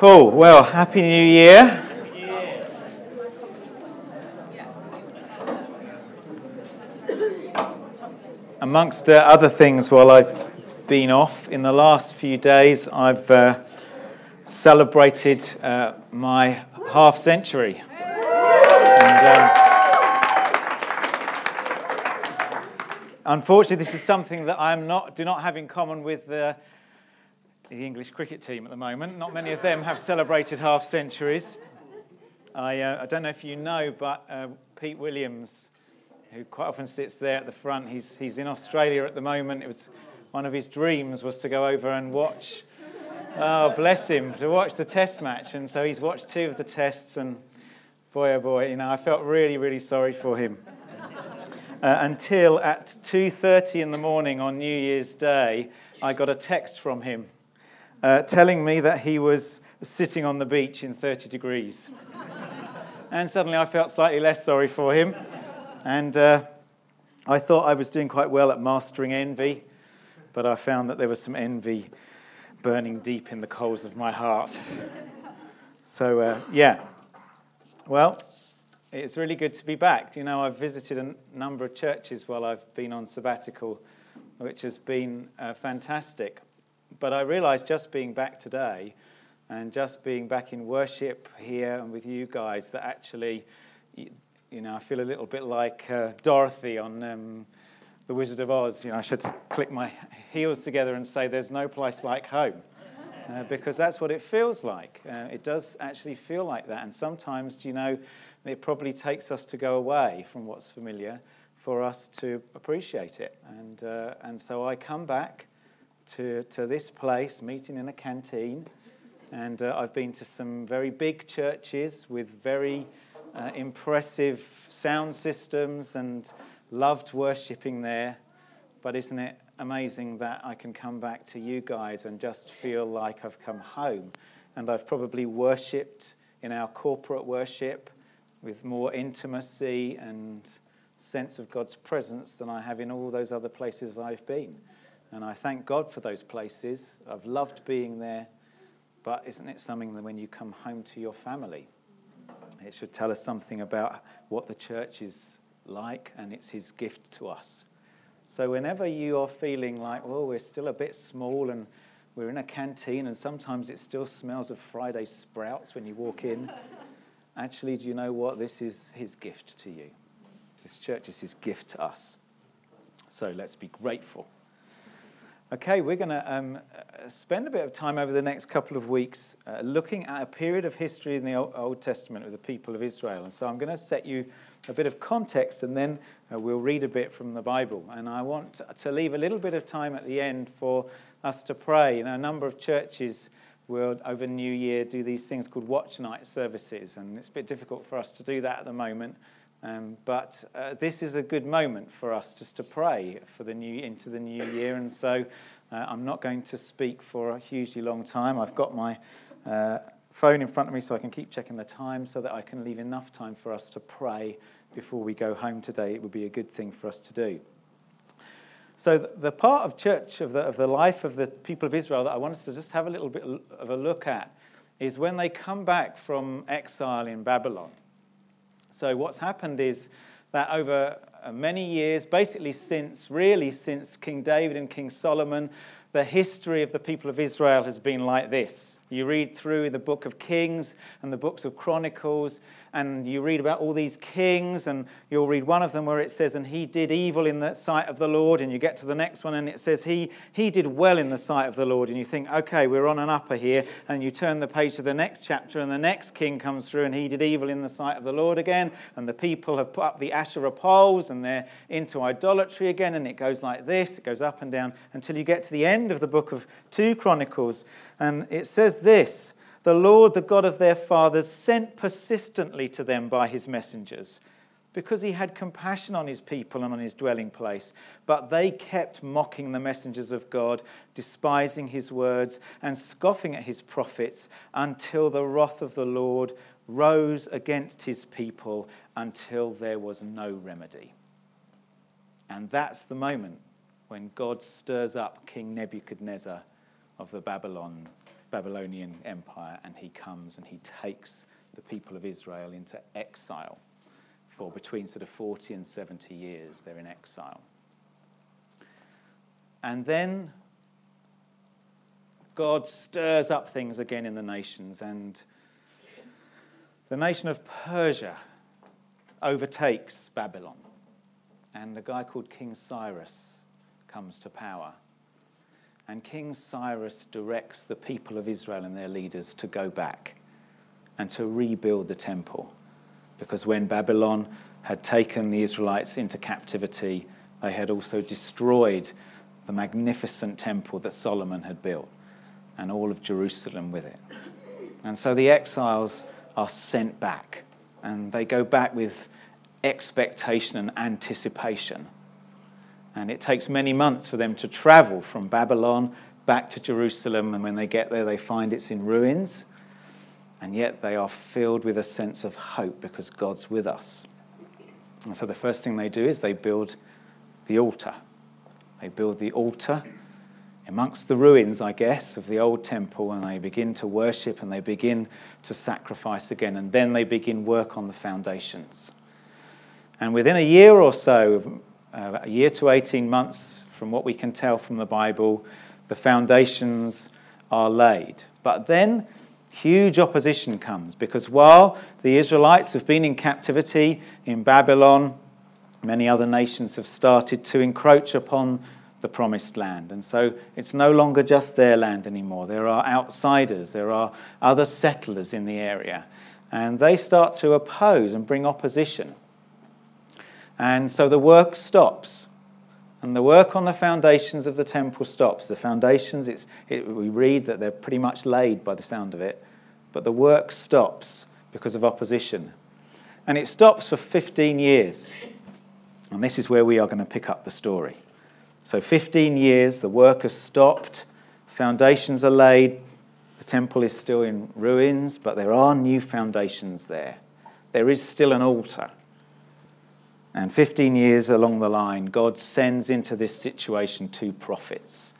Cool. Well, Happy New Year. Amongst uh, other things, while I've been off in the last few days, I've uh, celebrated uh, my half century. And, um, unfortunately, this is something that I am not, do not have in common with the English cricket team at the moment. Not many of them have celebrated half centuries. I, uh, I don't know if you know, but uh, Pete Williams, who quite often sits there at the front, he's, he's in Australia at the moment. It was one of his dreams was to go over and watch. Oh, bless him, to watch the test match. And so he's watched two of the tests, and boy, oh boy, you know, I felt really, really sorry for him. Uh, until at 2.30 in the morning on New Year's Day, I got a text from him uh, telling me that he was sitting on the beach in 30 degrees. and suddenly I felt slightly less sorry for him. And uh, I thought I was doing quite well at mastering envy, but I found that there was some envy burning deep in the coals of my heart. So, uh, yeah. Well, it's really good to be back. You know, I've visited a number of churches while I've been on sabbatical, which has been uh, fantastic. But I realized just being back today and just being back in worship here and with you guys that actually, you know, I feel a little bit like uh, Dorothy on um, The Wizard of Oz. You know, I should click my heels together and say, there's no place like home. Uh, because that's what it feels like. Uh, it does actually feel like that. And sometimes, you know, it probably takes us to go away from what's familiar for us to appreciate it. And, uh, and so I come back to, to this place, meeting in a canteen. And uh, I've been to some very big churches with very uh, impressive sound systems and loved worshipping there. But isn't it amazing that I can come back to you guys and just feel like I've come home? And I've probably worshipped in our corporate worship with more intimacy and sense of God's presence than I have in all those other places I've been. And I thank God for those places. I've loved being there. But isn't it something that when you come home to your family, it should tell us something about what the church is like and it's His gift to us. So, whenever you are feeling like, well, we're still a bit small and we're in a canteen and sometimes it still smells of Friday sprouts when you walk in, actually, do you know what? This is His gift to you. This church is His gift to us. So, let's be grateful. Okay, we're going to um, spend a bit of time over the next couple of weeks uh, looking at a period of history in the Old Testament with the people of Israel. And so I'm going to set you a bit of context and then uh, we'll read a bit from the Bible. And I want to leave a little bit of time at the end for us to pray. You know, a number of churches will, over New Year, do these things called watch night services. And it's a bit difficult for us to do that at the moment. Um, but uh, this is a good moment for us just to pray for the new into the new year, and so uh, I'm not going to speak for a hugely long time. I've got my uh, phone in front of me so I can keep checking the time, so that I can leave enough time for us to pray before we go home today. It would be a good thing for us to do. So the part of church of the, of the life of the people of Israel that I want us to just have a little bit of a look at is when they come back from exile in Babylon. So, what's happened is that over many years, basically since, really since King David and King Solomon, the history of the people of Israel has been like this. You read through the book of Kings and the books of Chronicles, and you read about all these kings, and you'll read one of them where it says, And he did evil in the sight of the Lord, and you get to the next one, and it says, He, he did well in the sight of the Lord, and you think, Okay, we're on an upper here, and you turn the page to the next chapter, and the next king comes through, and he did evil in the sight of the Lord again, and the people have put up the Asherah poles, and they're into idolatry again, and it goes like this, it goes up and down until you get to the end of the book of 2 Chronicles and it says this The Lord, the God of their fathers, sent persistently to them by his messengers because he had compassion on his people and on his dwelling place. But they kept mocking the messengers of God, despising his words, and scoffing at his prophets until the wrath of the Lord rose against his people until there was no remedy. And that's the moment when God stirs up King Nebuchadnezzar of the Babylon Babylonian Empire and he comes and he takes the people of Israel into exile for between sort of 40 and 70 years. They're in exile. And then God stirs up things again in the nations, and the nation of Persia overtakes Babylon. And a guy called King Cyrus comes to power. And King Cyrus directs the people of Israel and their leaders to go back and to rebuild the temple. Because when Babylon had taken the Israelites into captivity, they had also destroyed the magnificent temple that Solomon had built and all of Jerusalem with it. And so the exiles are sent back, and they go back with expectation and anticipation. And it takes many months for them to travel from Babylon back to Jerusalem, and when they get there, they find it's in ruins. And yet they are filled with a sense of hope because God's with us. And so the first thing they do is they build the altar. They build the altar amongst the ruins, I guess, of the old temple, and they begin to worship and they begin to sacrifice again. And then they begin work on the foundations. And within a year or so, uh, a year to 18 months, from what we can tell from the Bible, the foundations are laid. But then huge opposition comes because while the Israelites have been in captivity in Babylon, many other nations have started to encroach upon the promised land. And so it's no longer just their land anymore. There are outsiders, there are other settlers in the area. And they start to oppose and bring opposition. And so the work stops. And the work on the foundations of the temple stops. The foundations, it's, it, we read that they're pretty much laid by the sound of it, but the work stops because of opposition. And it stops for 15 years. And this is where we are going to pick up the story. So, 15 years, the work has stopped, foundations are laid, the temple is still in ruins, but there are new foundations there. There is still an altar. And 15 years along the line, God sends into this situation two prophets,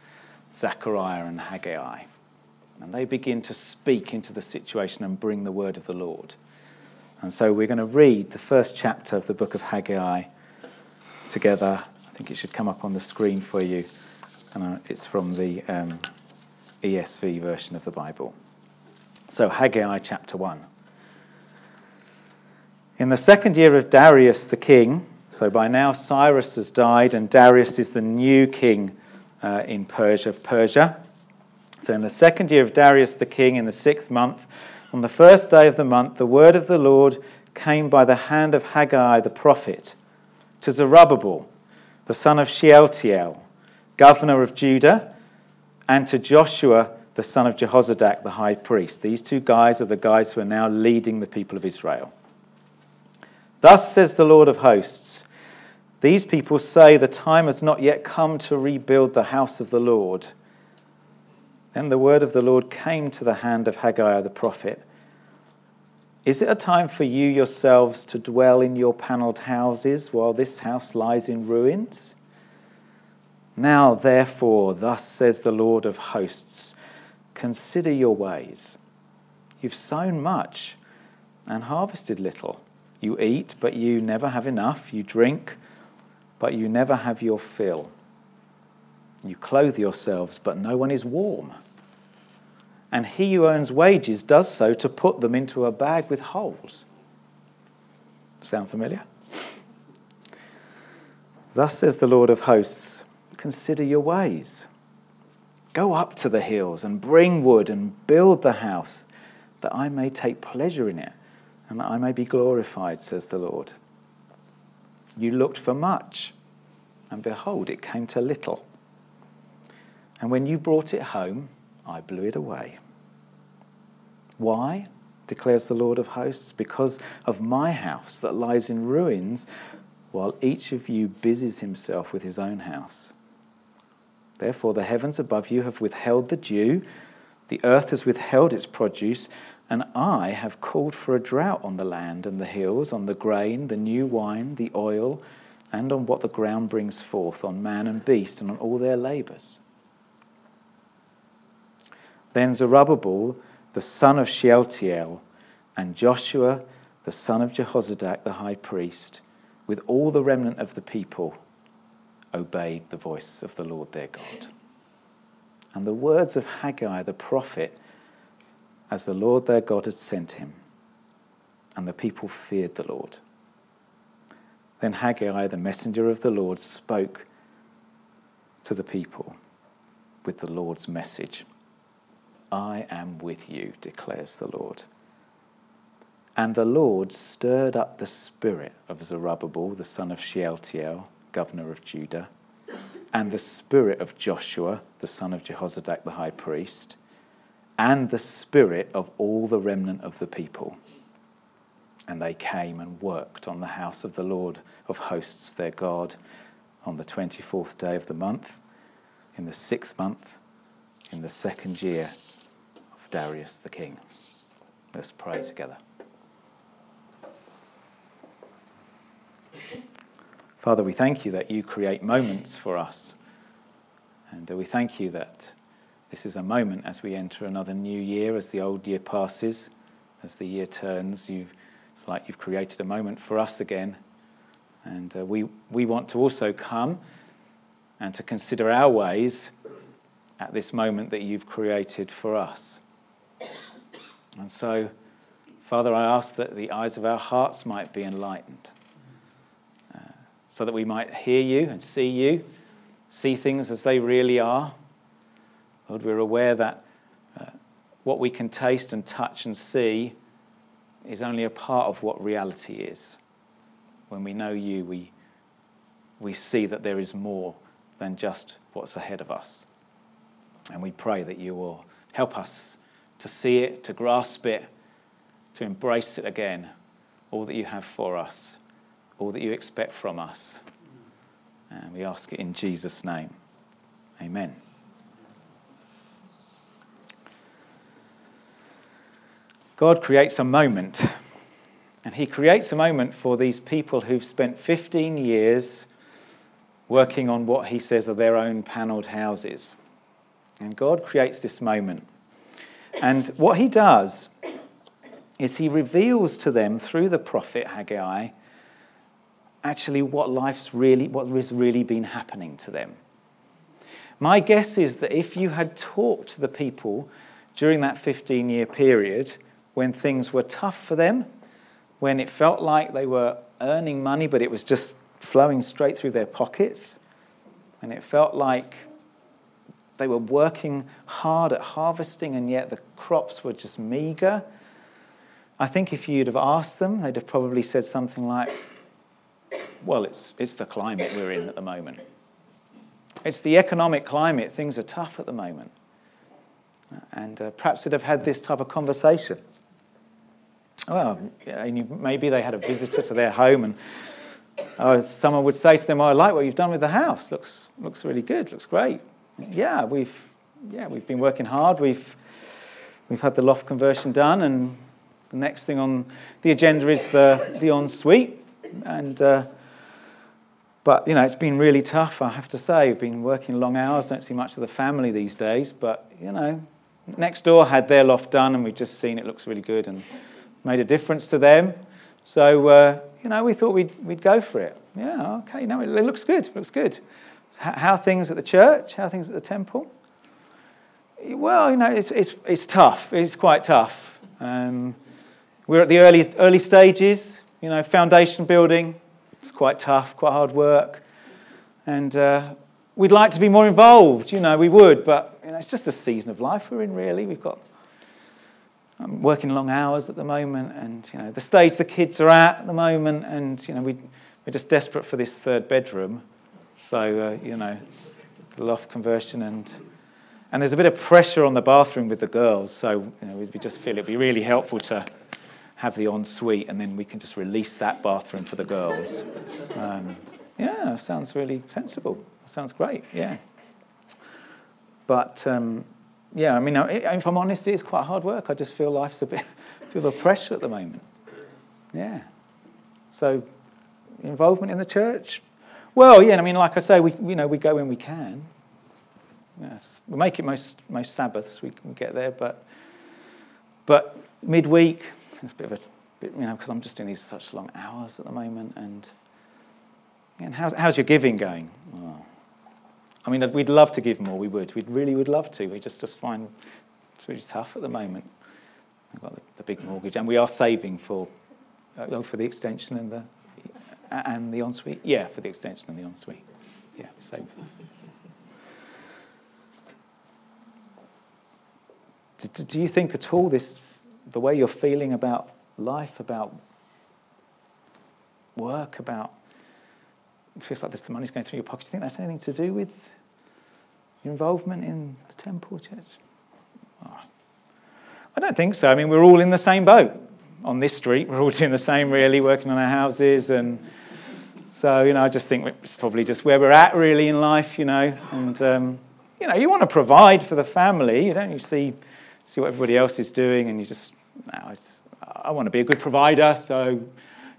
Zechariah and Haggai. And they begin to speak into the situation and bring the word of the Lord. And so we're going to read the first chapter of the book of Haggai together. I think it should come up on the screen for you. And uh, it's from the um, ESV version of the Bible. So, Haggai chapter 1. In the second year of Darius the king, so by now Cyrus has died, and Darius is the new king uh, in Persia of Persia. So in the second year of Darius the king, in the sixth month, on the first day of the month, the word of the Lord came by the hand of Haggai the prophet to Zerubbabel, the son of Shealtiel, governor of Judah, and to Joshua, the son of Jehozadak, the high priest. These two guys are the guys who are now leading the people of Israel. Thus says the Lord of hosts These people say the time has not yet come to rebuild the house of the Lord. Then the word of the Lord came to the hand of Haggai the prophet. Is it a time for you yourselves to dwell in your panelled houses while this house lies in ruins? Now, therefore, thus says the Lord of hosts consider your ways. You've sown much and harvested little. You eat, but you never have enough. You drink, but you never have your fill. You clothe yourselves, but no one is warm. And he who earns wages does so to put them into a bag with holes. Sound familiar? Thus says the Lord of hosts Consider your ways. Go up to the hills and bring wood and build the house, that I may take pleasure in it and that I may be glorified, says the Lord. You looked for much, and behold, it came to little. And when you brought it home, I blew it away. Why? declares the Lord of hosts, because of my house that lies in ruins, while each of you busies himself with his own house. Therefore, the heavens above you have withheld the dew, the earth has withheld its produce, and I have called for a drought on the land and the hills, on the grain, the new wine, the oil, and on what the ground brings forth, on man and beast, and on all their labours. Then Zerubbabel, the son of Shealtiel, and Joshua, the son of Jehozadak, the high priest, with all the remnant of the people, obeyed the voice of the Lord their God. And the words of Haggai the prophet, as the Lord their God had sent him, and the people feared the Lord. Then Haggai, the messenger of the Lord, spoke to the people with the Lord's message I am with you, declares the Lord. And the Lord stirred up the spirit of Zerubbabel, the son of Shealtiel, governor of Judah, and the spirit of Joshua, the son of Jehozadak, the high priest, and the spirit of all the remnant of the people. And they came and worked on the house of the Lord of hosts, their God, on the 24th day of the month, in the sixth month, in the second year of Darius the king. Let's pray together. Father, we thank you that you create moments for us. And we thank you that this is a moment as we enter another new year, as the old year passes, as the year turns. You, it's like you've created a moment for us again. And uh, we, we want to also come and to consider our ways at this moment that you've created for us. And so, Father, I ask that the eyes of our hearts might be enlightened, uh, so that we might hear you and see you, see things as they really are. Lord, we're aware that uh, what we can taste and touch and see is only a part of what reality is. When we know you, we, we see that there is more than just what's ahead of us. And we pray that you will help us to see it, to grasp it, to embrace it again, all that you have for us, all that you expect from us. And we ask it in Jesus' name. Amen. God creates a moment, and He creates a moment for these people who've spent 15 years working on what he says are their own panelled houses. And God creates this moment. And what he does is he reveals to them through the prophet Haggai actually what life's really what has really been happening to them. My guess is that if you had talked to the people during that 15 year period when things were tough for them, when it felt like they were earning money but it was just flowing straight through their pockets. And it felt like they were working hard at harvesting, and yet the crops were just meager. I think if you'd have asked them, they'd have probably said something like, Well, it's, it's the climate we're in at the moment. It's the economic climate. Things are tough at the moment. And uh, perhaps they'd have had this type of conversation. Well, maybe they had a visitor to their home and uh, someone would say to them, oh, I like what you've done with the house. Looks, looks really good. Looks great. Yeah, we've, yeah, we've been working hard. We've, we've had the loft conversion done. And the next thing on the agenda is the, the ensuite. And, uh, but, you know, it's been really tough, I have to say. We've been working long hours. Don't see much of the family these days. But, you know, next door had their loft done and we've just seen it looks really good and made a difference to them. So, uh, you know, we thought we'd, we'd go for it. Yeah, okay, no, it, looks good, it looks good. How, how things at the church? How things at the temple? Well, you know, it's, it's, it's tough. It's quite tough. Um, we're at the early, early stages, you know, foundation building. It's quite tough, quite hard work. And uh, we'd like to be more involved, you know, we would, but you know, it's just the season of life we're in, really. We've got I'm working long hours at the moment, and you know the stage the kids are at at the moment, and you know we we're just desperate for this third bedroom, so uh, you know the loft conversion and and there's a bit of pressure on the bathroom with the girls, so you know we just feel it'd be really helpful to have the ensuite, and then we can just release that bathroom for the girls. Um, yeah, sounds really sensible. Sounds great. Yeah, but. Um, yeah, I mean, if I'm honest, it's quite hard work. I just feel life's a bit, feel the pressure at the moment. Yeah. So, involvement in the church? Well, yeah, I mean, like I say, we, you know, we go when we can. Yes. We make it most, most Sabbaths, we can get there, but, but midweek, it's a bit of a, bit, you know, because I'm just doing these such long hours at the moment. And, and how's, how's your giving going? Oh. I mean, we'd love to give more, we would. We really would love to. We just, just find it's really tough at the moment. We've got the, the big mortgage, and we are saving for, uh, for the extension and the, and the ensuite. Yeah, for the extension and the ensuite. Yeah, we save. Do, do you think at all this, the way you're feeling about life, about work, about feels like this, the money's going through your pocket. Do you think that's anything to do with your involvement in the temple church? Oh, I don't think so. I mean, we're all in the same boat on this street. We're all doing the same, really, working on our houses. And so, you know, I just think it's probably just where we're at, really, in life, you know. And, um, you know, you want to provide for the family. You don't you see see what everybody else is doing, and you just, no, I, just, I want to be a good provider. So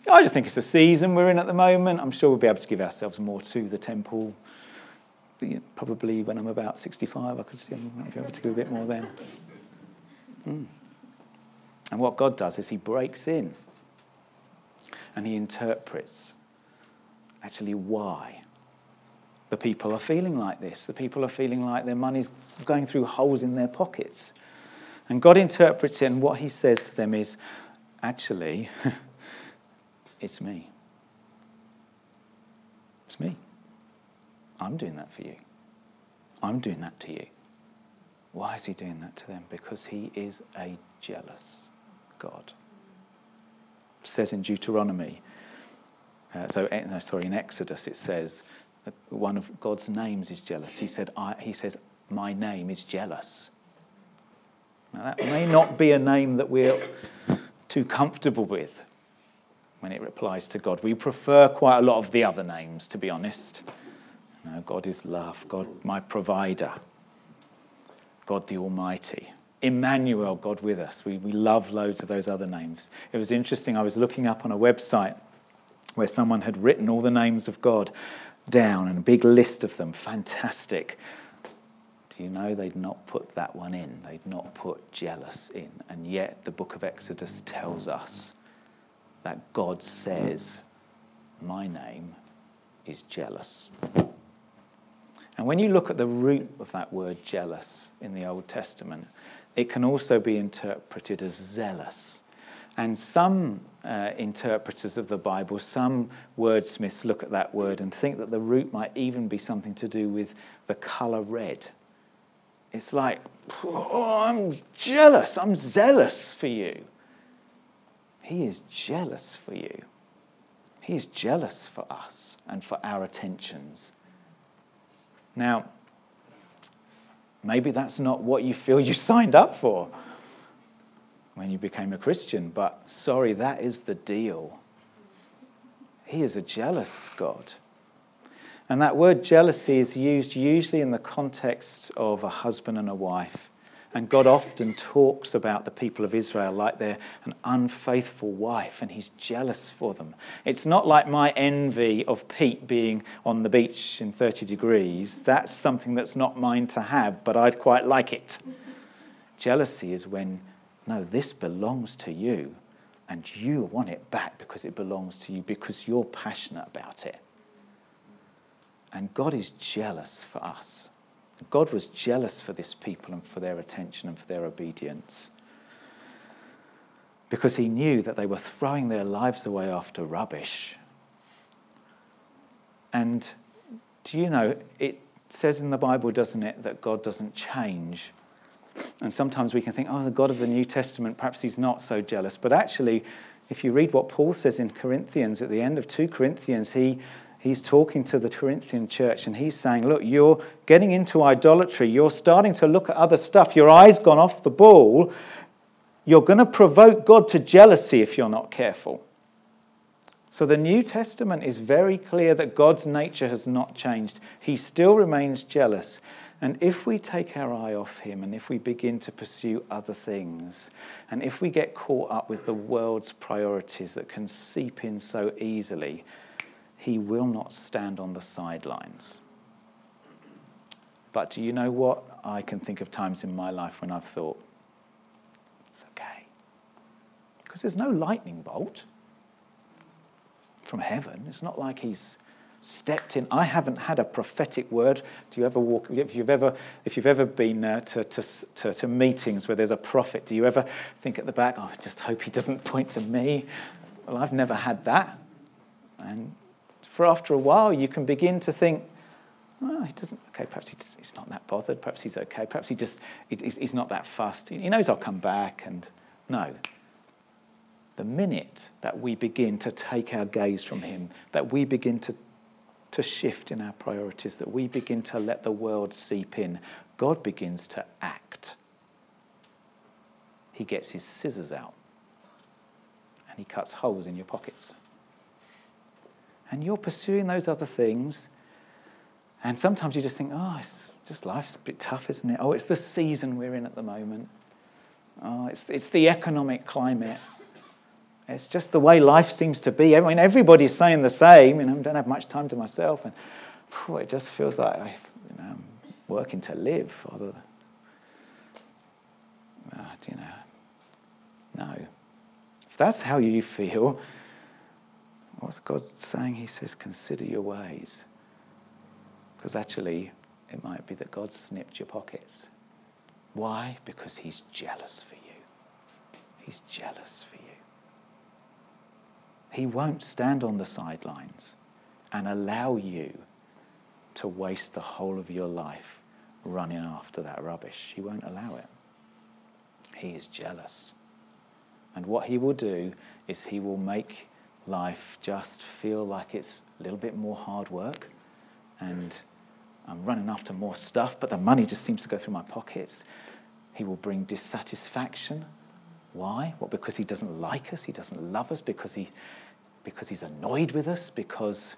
I just think it's a season we're in at the moment. I'm sure we'll be able to give ourselves more to the temple. Probably when I'm about 65, I could see I might be able to do a bit more then. Mm. And what God does is He breaks in and He interprets actually why the people are feeling like this. The people are feeling like their money's going through holes in their pockets. And God interprets it, and what he says to them is actually, it's me. It's me. I'm doing that for you. I'm doing that to you. Why is he doing that to them? Because he is a jealous God. It says in Deuteronomy, uh, so eh, no, sorry, in Exodus it says one of God's names is jealous. He said, I, he says, my name is jealous. Now, that may not be a name that we're too comfortable with when it applies to God. We prefer quite a lot of the other names, to be honest. You know, God is love, God, my provider, God the Almighty. Emmanuel, God with us. We, we love loads of those other names. It was interesting, I was looking up on a website where someone had written all the names of God down and a big list of them. Fantastic Do you know they'd not put that one in? They'd not put jealous in. And yet the book of Exodus tells us that God says, My name is jealous. And when you look at the root of that word jealous in the Old Testament, it can also be interpreted as zealous. And some uh, interpreters of the Bible, some wordsmiths look at that word and think that the root might even be something to do with the colour red. It's like, oh, I'm jealous. I'm zealous for you. He is jealous for you. He is jealous for us and for our attentions. Now, maybe that's not what you feel you signed up for when you became a Christian, but sorry, that is the deal. He is a jealous God. And that word jealousy is used usually in the context of a husband and a wife. And God often talks about the people of Israel like they're an unfaithful wife, and He's jealous for them. It's not like my envy of Pete being on the beach in 30 degrees. That's something that's not mine to have, but I'd quite like it. Jealousy is when, no, this belongs to you, and you want it back because it belongs to you, because you're passionate about it. And God is jealous for us. God was jealous for this people and for their attention and for their obedience. Because he knew that they were throwing their lives away after rubbish. And do you know, it says in the Bible, doesn't it, that God doesn't change. And sometimes we can think, oh, the God of the New Testament, perhaps he's not so jealous. But actually, if you read what Paul says in Corinthians, at the end of 2 Corinthians, he he's talking to the Corinthian church and he's saying, Look, you're getting into idolatry. You're starting to look at other stuff. Your eye's gone off the ball. You're going to provoke God to jealousy if you're not careful. So the New Testament is very clear that God's nature has not changed. He still remains jealous. And if we take our eye off him and if we begin to pursue other things, and if we get caught up with the world's priorities that can seep in so easily, he will not stand on the sidelines. But do you know what? I can think of times in my life when I've thought, it's okay. Because there's no lightning bolt from heaven. It's not like he's stepped in. I haven't had a prophetic word. Do you ever walk? If you've ever, if you've ever been uh, to, to, to, to, meetings where there's a prophet, do you ever think at the back, oh, I just hope he doesn't point to me? Well, I've never had that. And for after a while, you can begin to think, oh, he doesn't, okay, perhaps he's, not that bothered. Perhaps he's okay. Perhaps he just, he's, he's not that fussed. He knows I'll come back. And no, the minute that we begin to take our gaze from him, that we begin to to shift in our priorities, that we begin to let the world seep in, God begins to act. He gets his scissors out and he cuts holes in your pockets. And you're pursuing those other things, and sometimes you just think, oh, it's just life's a bit tough, isn't it? Oh, it's the season we're in at the moment. Oh, it's, it's the economic climate. It's just the way life seems to be. I mean, everybody's saying the same. Know, I don't have much time to myself, and it just feels like I, you know, I'm working to live. Rather, uh, you know, no. If that's how you feel, what's God saying? He says, "Consider your ways," because actually, it might be that God snipped your pockets. Why? Because He's jealous for you. He's jealous for you. He won't stand on the sidelines and allow you to waste the whole of your life running after that rubbish. He won't allow it. He is jealous. And what he will do is he will make life just feel like it's a little bit more hard work and I'm running after more stuff, but the money just seems to go through my pockets. He will bring dissatisfaction why? Well, because he doesn't like us, he doesn't love us, because, he, because he's annoyed with us, because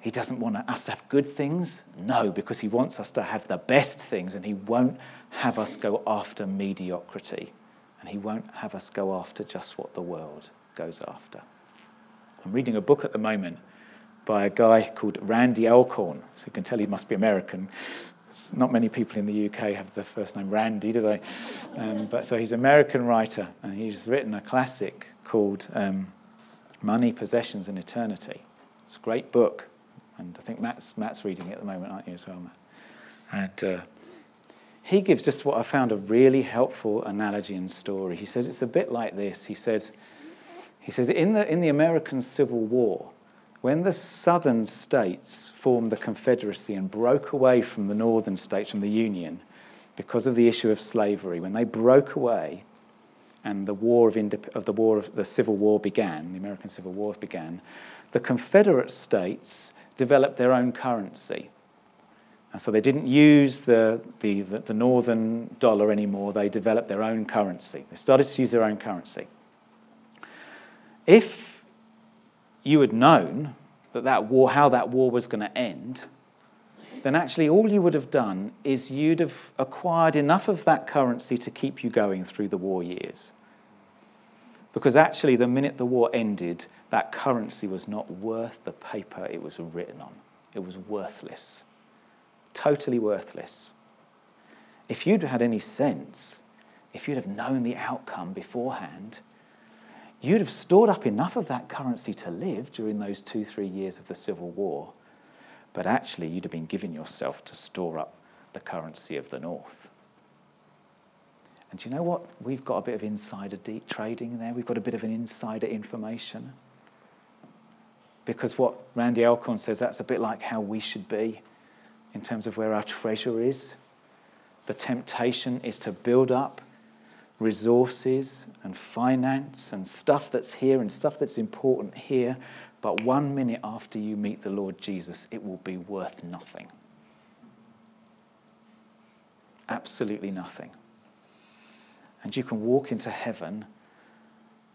he doesn't want us to have good things? No, because he wants us to have the best things and he won't have us go after mediocrity and he won't have us go after just what the world goes after. I'm reading a book at the moment by a guy called Randy Alcorn, so you can tell he must be American not many people in the UK have the first name Randy, do they? Um, but so he's an American writer, and he's written a classic called um, Money, Possessions, and Eternity. It's a great book, and I think Matt's, Matt's reading it at the moment, aren't you, as well, Matt? And uh, he gives just what I found a really helpful analogy and story. He says it's a bit like this. He says, he says in, the, in the American Civil War, when the southern states formed the Confederacy and broke away from the northern states, from the Union, because of the issue of slavery, when they broke away and the war of, of the war of the Civil War began, the American Civil War began, the Confederate states developed their own currency. And so they didn't use the, the, the, the northern dollar anymore, they developed their own currency. They started to use their own currency. If you had known that, that war, how that war was going to end, then actually all you would have done is you'd have acquired enough of that currency to keep you going through the war years. Because actually, the minute the war ended, that currency was not worth the paper it was written on. It was worthless. Totally worthless. If you'd had any sense, if you'd have known the outcome beforehand, you'd have stored up enough of that currency to live during those two, three years of the Civil War. But actually, you'd have been giving yourself to store up the currency of the North. And do you know what? We've got a bit of insider deep trading there. We've got a bit of an insider information. Because what Randy Alcorn says, that's a bit like how we should be in terms of where our treasure is. The temptation is to build up resources and finance and stuff that's here and stuff that's important here, but one minute after you meet the Lord Jesus, it will be worth nothing. Absolutely nothing. And you can walk into heaven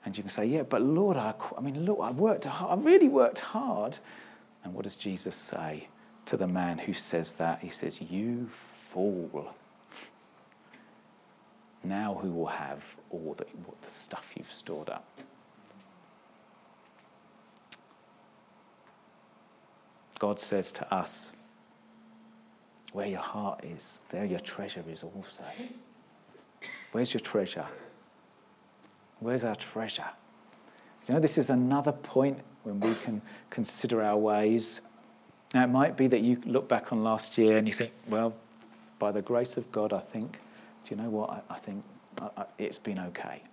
and you can say, Yeah, but Lord, I, I mean, look, I worked hard. I really worked hard. And what does Jesus say to the man who says that? He says, You fool now who will have all the, the stuff you've stored up? God says to us, Where your heart is, there your treasure is also. Where's your treasure? Where's our treasure? You know, this is another point when we can consider our ways. Now, it might be that you look back on last year and you think, well, by the grace of God, I think, do you know what? I, I think I, I, it's been okay.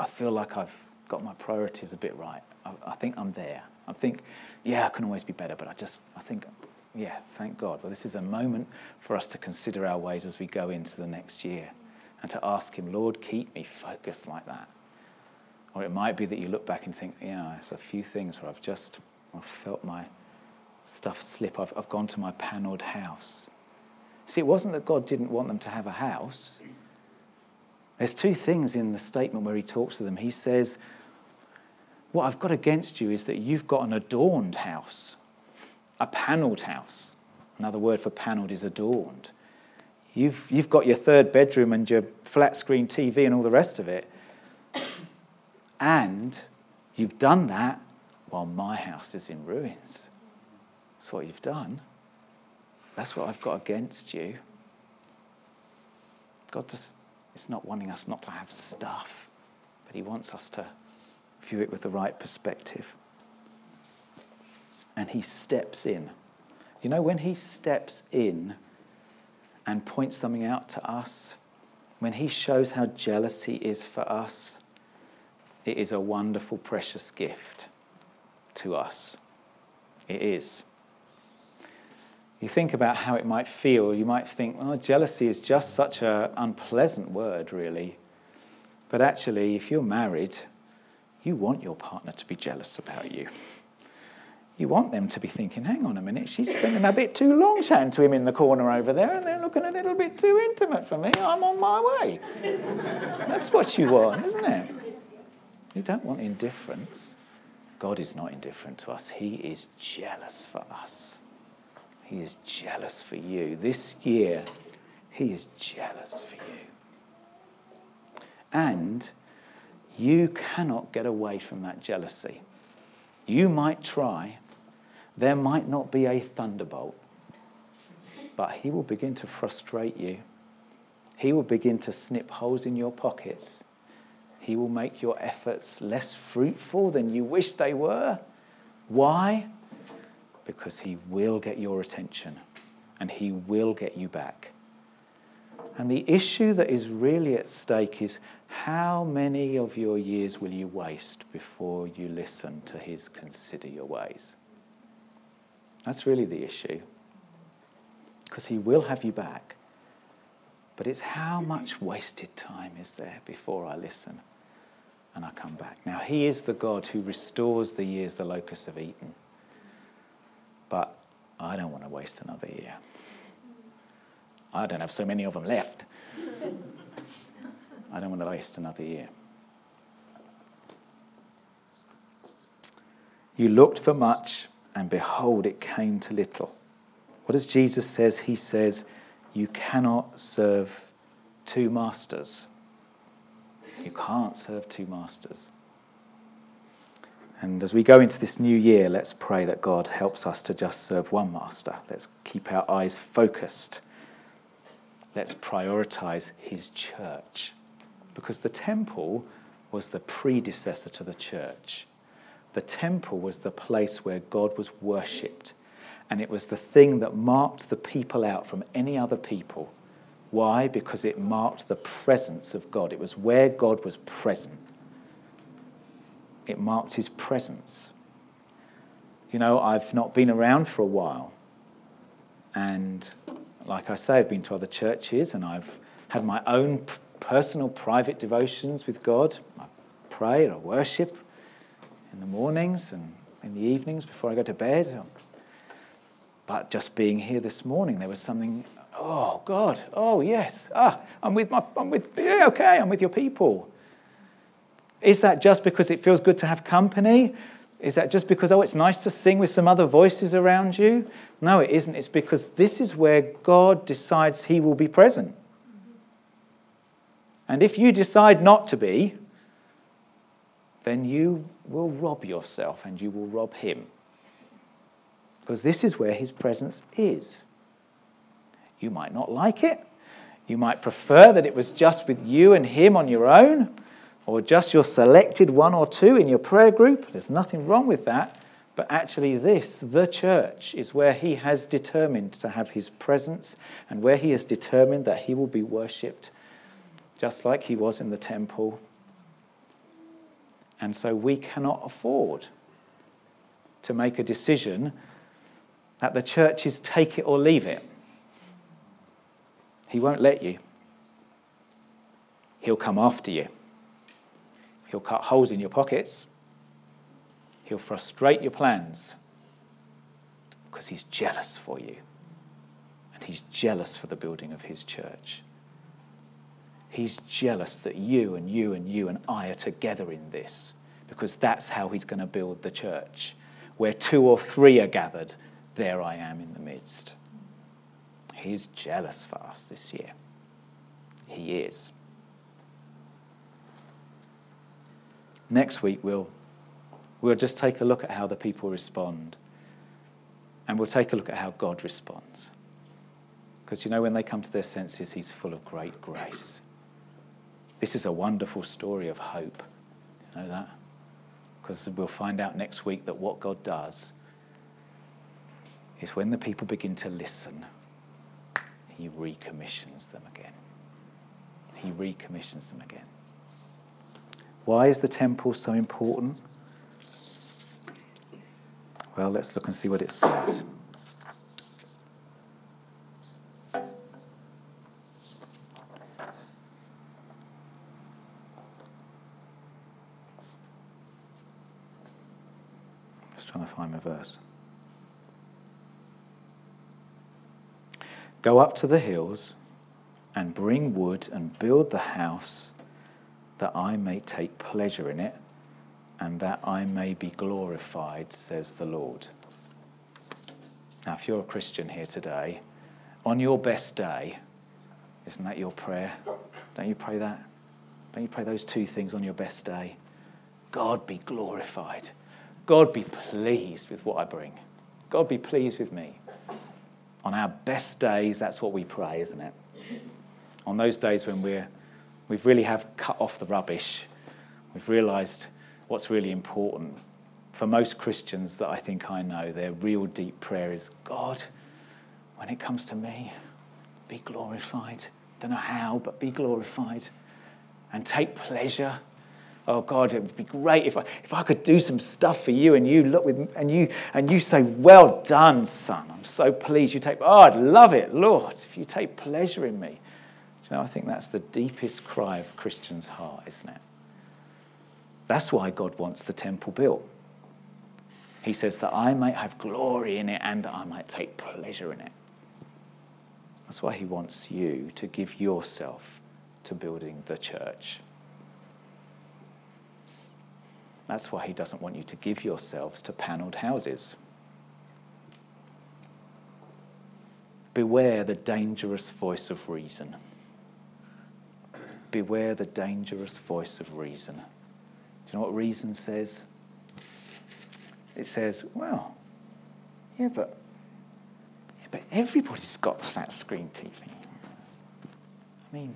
I feel like I've got my priorities a bit right. I, think I'm there. I think, yeah, I can always be better, but I just, I think, yeah, thank God. Well, this is a moment for us to consider our ways as we go into the next year and to ask Him, Lord, keep me focused like that. Or it might be that you look back and think, yeah, there's a few things where I've just I've felt my stuff slip. I've, I've gone to my panelled house. See, it wasn't that God didn't want them to have a house. There's two things in the statement where he talks to them. He says, What I've got against you is that you've got an adorned house, a panelled house. Another word for panelled is adorned. You've, you've got your third bedroom and your flat screen TV and all the rest of it. And you've done that while my house is in ruins. That's what you've done. That's what I've got against you. God does, is not wanting us not to have stuff, but He wants us to view it with the right perspective. And He steps in. You know, when He steps in and points something out to us, when He shows how jealous He is for us, it is a wonderful, precious gift to us. It is. You think about how it might feel, you might think, oh, jealousy is just such an unpleasant word, really. But actually, if you're married, you want your partner to be jealous about you. You want them to be thinking, hang on a minute, she's spending a bit too long chatting to him in the corner over there, and they're looking a little bit too intimate for me. I'm on my way. That's what you want, isn't it? You don't want indifference. God is not indifferent to us, He is jealous for us. He is jealous for you. This year, He is jealous for you. And you cannot get away from that jealousy. You might try, there might not be a thunderbolt, but He will begin to frustrate you. He will begin to snip holes in your pockets he will make your efforts less fruitful than you wish they were. Why? Because He will get your attention and He will get you back. And the issue that is really at stake is how many of your years will you waste before you listen to His consider your ways? That's really the issue. Because He will have you back. But it's how much wasted time is there before I listen and I come back. Now, He is the God who restores the years the locusts have eaten. But I don't want to waste another year. I don't have so many of them left. I don't want to waste another year. You looked for much, and behold, it came to little. What does Jesus says? He says, You cannot serve two masters. You can't serve two masters. And as we go into this new year, let's pray that God helps us to just serve one master. Let's keep our eyes focused. Let's prioritize his church. Because the temple was the predecessor to the church. The temple was the place where God was worshipped. And it was the thing that marked the people out from any other people. Why? Because it marked the presence of God. It was where God was present. It marked his presence. You know, I've not been around for a while. And like I say, I've been to other churches and I've had my own personal private devotions with God. I pray I worship in the mornings and in the evenings before I go to bed. But just being here this morning, there was something oh, God, oh, yes, ah, I'm with my, I'm with, yeah, okay, I'm with your people. Is that just because it feels good to have company? Is that just because, oh, it's nice to sing with some other voices around you? No, it isn't. It's because this is where God decides He will be present. And if you decide not to be, then you will rob yourself and you will rob Him. Because this is where His presence is. You might not like it. You might prefer that it was just with you and him on your own, or just your selected one or two in your prayer group. There's nothing wrong with that. But actually, this, the church, is where he has determined to have his presence and where he has determined that he will be worshipped just like he was in the temple. And so we cannot afford to make a decision that the church is take it or leave it. He won't let you. He'll come after you. He'll cut holes in your pockets. He'll frustrate your plans because he's jealous for you. And he's jealous for the building of his church. He's jealous that you and you and you and I are together in this because that's how he's going to build the church. Where two or three are gathered, there I am in the midst. He's jealous for us this year. He is. Next week, we'll, we'll just take a look at how the people respond. And we'll take a look at how God responds. Because you know, when they come to their senses, He's full of great grace. This is a wonderful story of hope. You know that? Because we'll find out next week that what God does is when the people begin to listen he recommissions them again. He recommissions them again. Why is the temple so important? Well, let's look and see what it says. Just trying to find my verse. Go up to the hills and bring wood and build the house that I may take pleasure in it and that I may be glorified, says the Lord. Now, if you're a Christian here today, on your best day, isn't that your prayer? Don't you pray that? Don't you pray those two things on your best day? God be glorified. God be pleased with what I bring. God be pleased with me. On our best days, that's what we pray, isn't it? On those days when we're, we've really have cut off the rubbish, we've realized what's really important. For most Christians that I think I know, their real deep prayer is God, when it comes to me, be glorified. Don't know how, but be glorified. And take pleasure oh God, it would be great if I, if I could do some stuff for you and you look with and you and you say, Well done, son. I'm so pleased you take oh, I'd love it, Lord, if you take pleasure in me. You know, I think that's the deepest cry of Christian's heart, isn't it? That's why God wants the temple built. He says that I might have glory in it and that I might take pleasure in it. That's why he wants you to give yourself to building the church. That's why he doesn't want you to give yourselves to panelled houses. Beware the dangerous voice of reason. Beware the dangerous voice of reason. Do you know what reason says? It says, well, yeah, but, yeah, but everybody's got flat screen TV. I mean,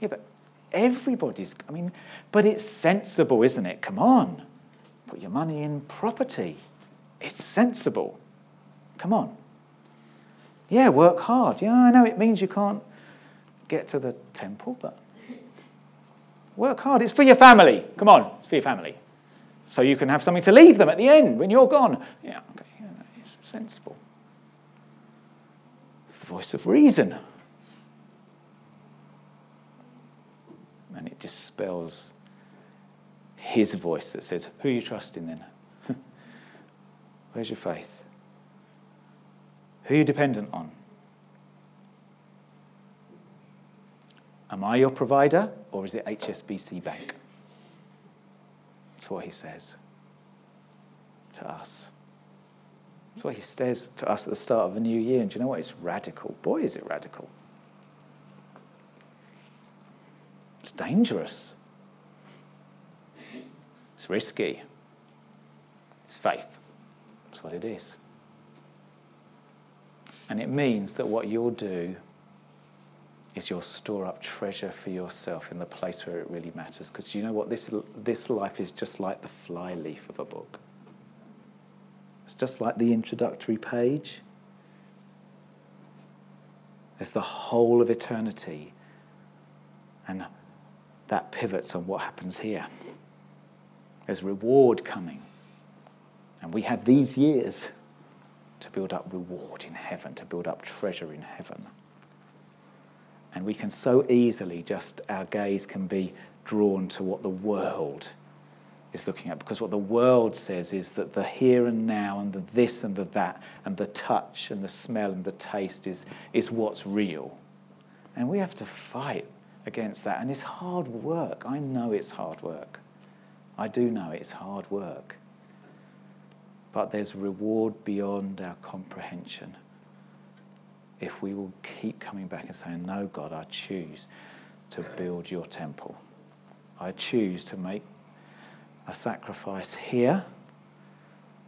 yeah, but Everybody's, I mean, but it's sensible, isn't it? Come on. Put your money in property. It's sensible. Come on. Yeah, work hard. Yeah, I know it means you can't get to the temple, but work hard. It's for your family. Come on, it's for your family. So you can have something to leave them at the end when you're gone. Yeah, okay, yeah, it's sensible. It's the voice of reason. and it dispels his voice that says, Who are you trusting then? Where's your faith? Who are you dependent on? Am I your provider or is it HSBC Bank? That's what he says to us. That's what he says to us at the start of a new year. And do you know what? It's radical. Boy, is it radical. It's dangerous. It's risky. It's faith. That's what it is. And it means that what you'll do is you'll store up treasure for yourself in the place where it really matters. Because you know what? This, this life is just like the fly leaf of a book. It's just like the introductory page. There's the whole of eternity. And that pivots on what happens here. There's reward coming. And we have these years to build up reward in heaven, to build up treasure in heaven. And we can so easily just, our gaze can be drawn to what the world is looking at. Because what the world says is that the here and now and the this and the that and the touch and the smell and the taste is, is what's real. And we have to fight against that. And it's hard work. I know it's hard work. I do know it's hard work. But there's reward beyond our comprehension if we will keep coming back and saying, No, God, I choose to build your temple. I choose to make a sacrifice here.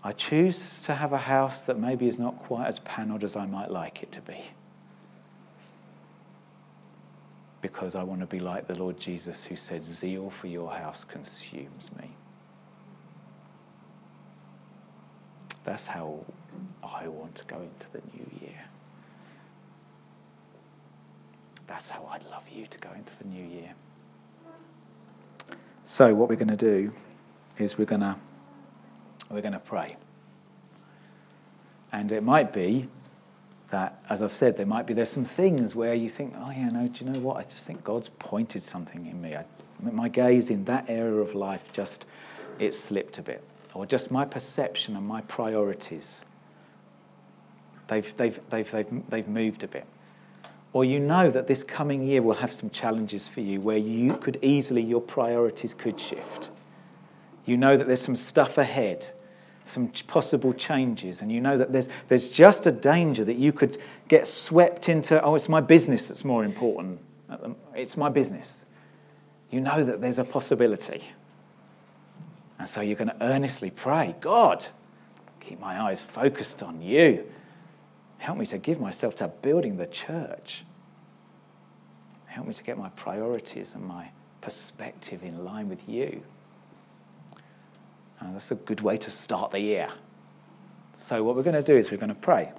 I choose to have a house that maybe is not quite as panelled as I might like it to be. Because I want to be like the Lord Jesus who said, Zeal for your house consumes me. That's how I want to go into the new year. That's how I'd love you to go into the new year. So, what we're going to do is we're going to we're going to pray. And it might be that, as I've said, there might be there's some things where you think, oh yeah, no, do you know what? I just think God's pointed something in me. I, my gaze in that area of life just it slipped a bit, or just my perception and my priorities. They've, they've, they've, they've, they've moved a bit or you know that this coming year will have some challenges for you where you could easily, your priorities could shift. You know that there's some stuff ahead, some possible changes, and you know that there's, there's just a danger that you could get swept into, oh, it's my business that's more important. It's my business. You know that there's a possibility. And so you're going to earnestly pray God, keep my eyes focused on you. Help me to give myself to building the church. Help me to get my priorities and my perspective in line with you. And that's a good way to start the year. So, what we're going to do is we're going to pray.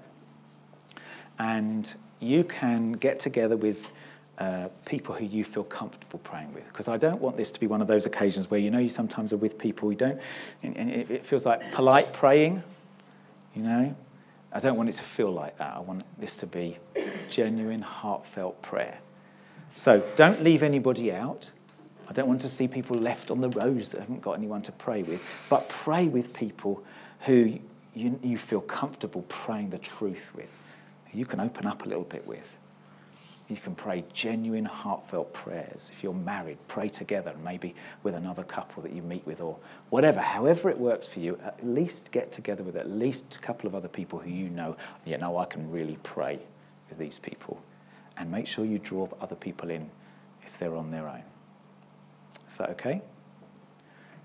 And you can get together with uh, people who you feel comfortable praying with. Because I don't want this to be one of those occasions where you know you sometimes are with people you don't, and, and it feels like polite praying, you know. I don't want it to feel like that. I want this to be genuine, heartfelt prayer. So don't leave anybody out. I don't want to see people left on the rows that haven't got anyone to pray with, but pray with people who you, you feel comfortable praying the truth with, you can open up a little bit with. You can pray genuine, heartfelt prayers. If you're married, pray together, maybe with another couple that you meet with, or whatever. However, it works for you, at least get together with at least a couple of other people who you know, you know, I can really pray with these people. And make sure you draw other people in if they're on their own. Is that okay?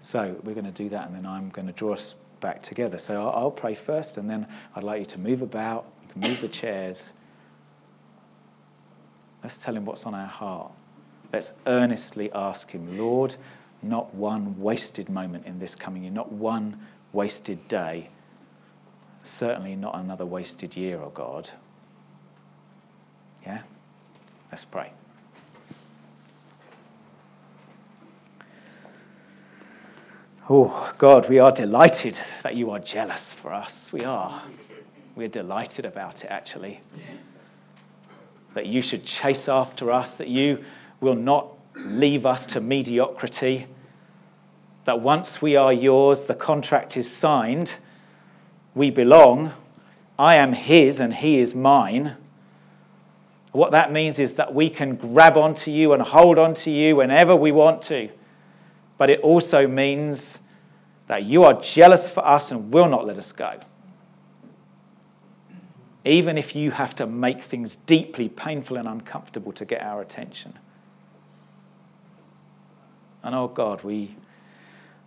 So we're going to do that, and then I'm going to draw us back together. So I'll, I'll pray first, and then I'd like you to move about. You can move the chairs. Let's tell him what's on our heart. Let's earnestly ask him, Lord, not one wasted moment in this coming year, not one wasted day, certainly not another wasted year, oh God. Yeah? Let's pray. Oh, God, we are delighted that you are jealous for us. We are. We're delighted about it, actually. That you should chase after us, that you will not leave us to mediocrity, that once we are yours, the contract is signed, we belong, I am his and he is mine. What that means is that we can grab onto you and hold onto you whenever we want to. But it also means that you are jealous for us and will not let us go. Even if you have to make things deeply painful and uncomfortable to get our attention. And oh God, we,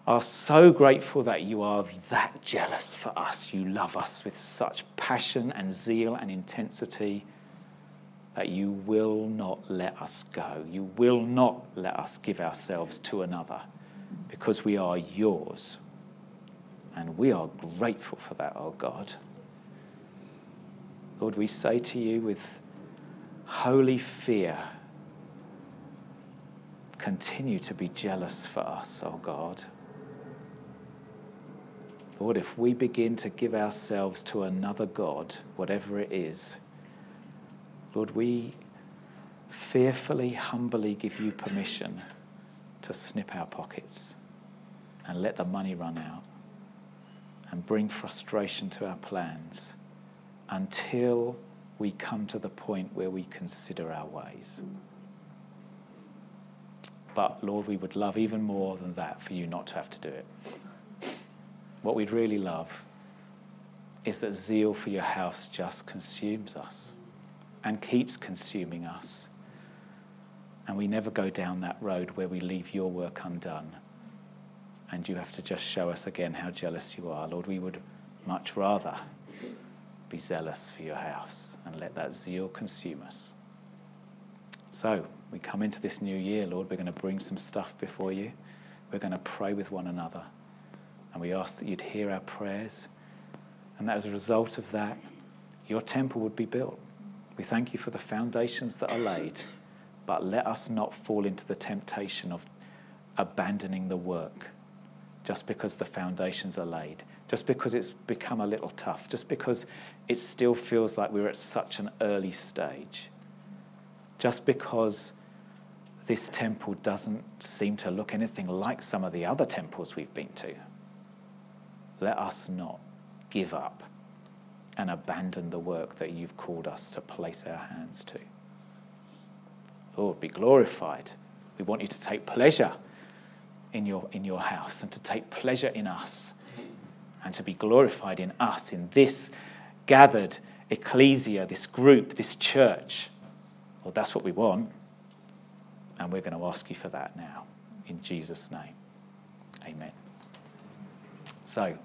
are so grateful that you are that jealous for us. You love us with such passion and zeal and intensity that you will not let us go. You will not let us give ourselves to another because we are yours. And we are grateful for that, oh God. Lord, we say to you with holy fear, continue to be jealous for us, oh God. Lord, if we begin to give ourselves to another God, whatever it is, Lord, we fearfully, humbly give you permission to snip our pockets and let the money run out and bring frustration to our plans until we come to the point where we consider our ways. Mm. But Lord, we would love even more than that for you not to have to do it. What we'd really love is that zeal for your house just consumes us and keeps consuming us. And we never go down that road where we leave your work undone. And you have to just show us again how jealous you are. Lord, we would much rather be zealous for your house and let that zeal consume us. So, we come into this new year, Lord, we're going to bring some stuff before you. We're going to pray with one another. And we ask that you'd hear our prayers. And that as a result of that, your temple would be built. We thank you for the foundations that are laid, but let us not fall into the temptation of abandoning the work just because the foundations are laid, just because it's become a little tough, just because it still feels like we're at such an early stage, just because this temple doesn't seem to look anything like some of the other temples we've been to. Let us not give up and abandon the work that you've called us to place our hands to. Lord, be glorified. We want you to take pleasure in your, in your house and to take pleasure in us and to be glorified in us, in this gathered ecclesia, this group, this church. Well, that's what we want. And we're going to ask you for that now. In Jesus' name. Amen. So,